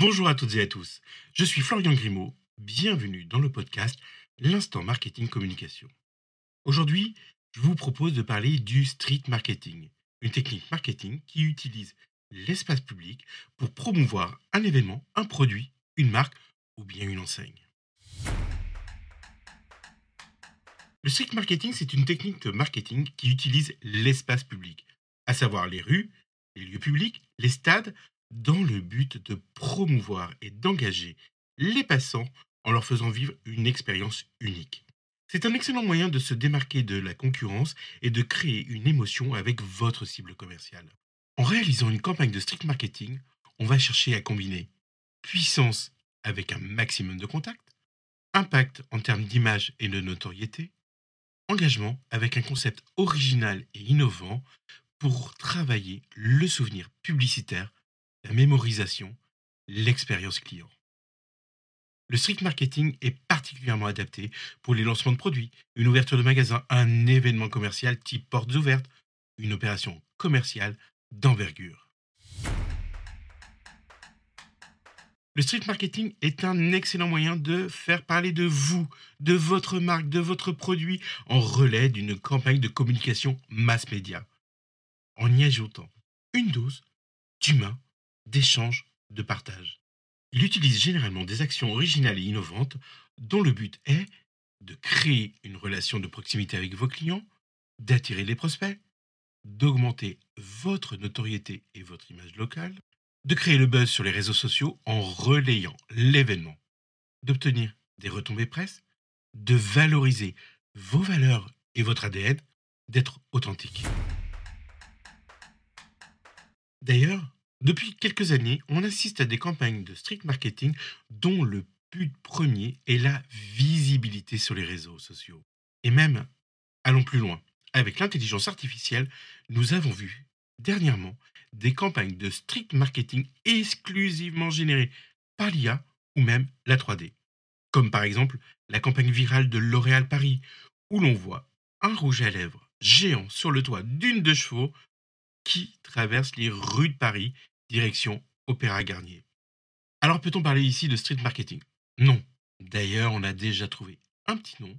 Bonjour à toutes et à tous, je suis Florian Grimaud, bienvenue dans le podcast L'instant marketing communication. Aujourd'hui, je vous propose de parler du street marketing, une technique marketing qui utilise l'espace public pour promouvoir un événement, un produit, une marque ou bien une enseigne. Le street marketing, c'est une technique de marketing qui utilise l'espace public, à savoir les rues, les lieux publics, les stades, dans le but de promouvoir et d'engager les passants en leur faisant vivre une expérience unique. C'est un excellent moyen de se démarquer de la concurrence et de créer une émotion avec votre cible commerciale. En réalisant une campagne de street marketing, on va chercher à combiner puissance avec un maximum de contacts, impact en termes d'image et de notoriété, engagement avec un concept original et innovant pour travailler le souvenir publicitaire, la mémorisation, l'expérience client. Le street marketing est particulièrement adapté pour les lancements de produits, une ouverture de magasin, un événement commercial type portes ouvertes, une opération commerciale d'envergure. Le street marketing est un excellent moyen de faire parler de vous, de votre marque, de votre produit en relais d'une campagne de communication mass média. En y ajoutant une dose d'humain, d'échange, de partage. Il utilise généralement des actions originales et innovantes dont le but est de créer une relation de proximité avec vos clients, d'attirer les prospects, d'augmenter votre notoriété et votre image locale, de créer le buzz sur les réseaux sociaux en relayant l'événement, d'obtenir des retombées presse, de valoriser vos valeurs et votre ADN, d'être authentique. D'ailleurs, depuis quelques années, on assiste à des campagnes de street marketing dont le but premier est la visibilité sur les réseaux sociaux. Et même, allons plus loin, avec l'intelligence artificielle, nous avons vu dernièrement des campagnes de street marketing exclusivement générées par l'IA ou même la 3D. Comme par exemple la campagne virale de L'Oréal Paris, où l'on voit un rouge à lèvres géant sur le toit d'une de chevaux qui traverse les rues de Paris, direction Opéra Garnier. Alors peut-on parler ici de street marketing? Non. D'ailleurs, on a déjà trouvé un petit nom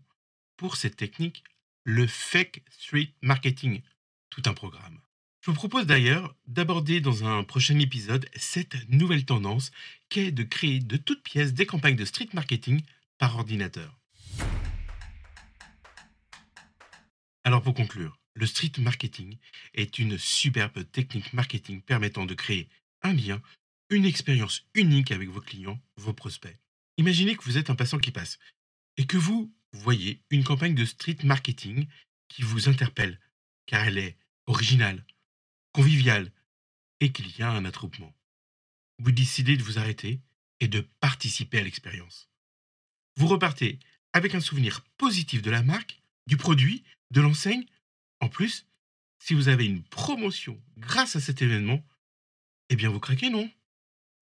pour cette technique, le fake street marketing, tout un programme. Je vous propose d'ailleurs d'aborder dans un prochain épisode cette nouvelle tendance qu'est de créer de toutes pièces des campagnes de street marketing par ordinateur. Alors pour conclure, le street marketing est une superbe technique marketing permettant de créer un lien, une expérience unique avec vos clients, vos prospects. Imaginez que vous êtes un passant qui passe et que vous voyez une campagne de street marketing qui vous interpelle car elle est originale, convivial et qu'il y a un attroupement. Vous décidez de vous arrêter et de participer à l'expérience. Vous repartez avec un souvenir positif de la marque, du produit, de l'enseigne. En plus, si vous avez une promotion grâce à cet événement, eh bien vous craquez, non?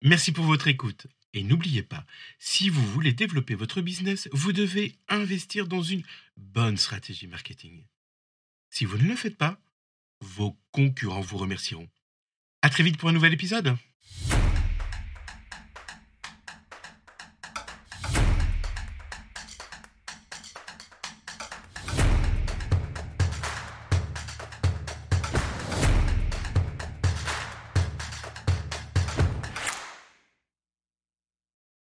Merci pour votre écoute. Et n'oubliez pas, si vous voulez développer votre business, vous devez investir dans une bonne stratégie marketing. Si vous ne le faites pas, vos concurrents vous remercieront. À très vite pour un nouvel épisode.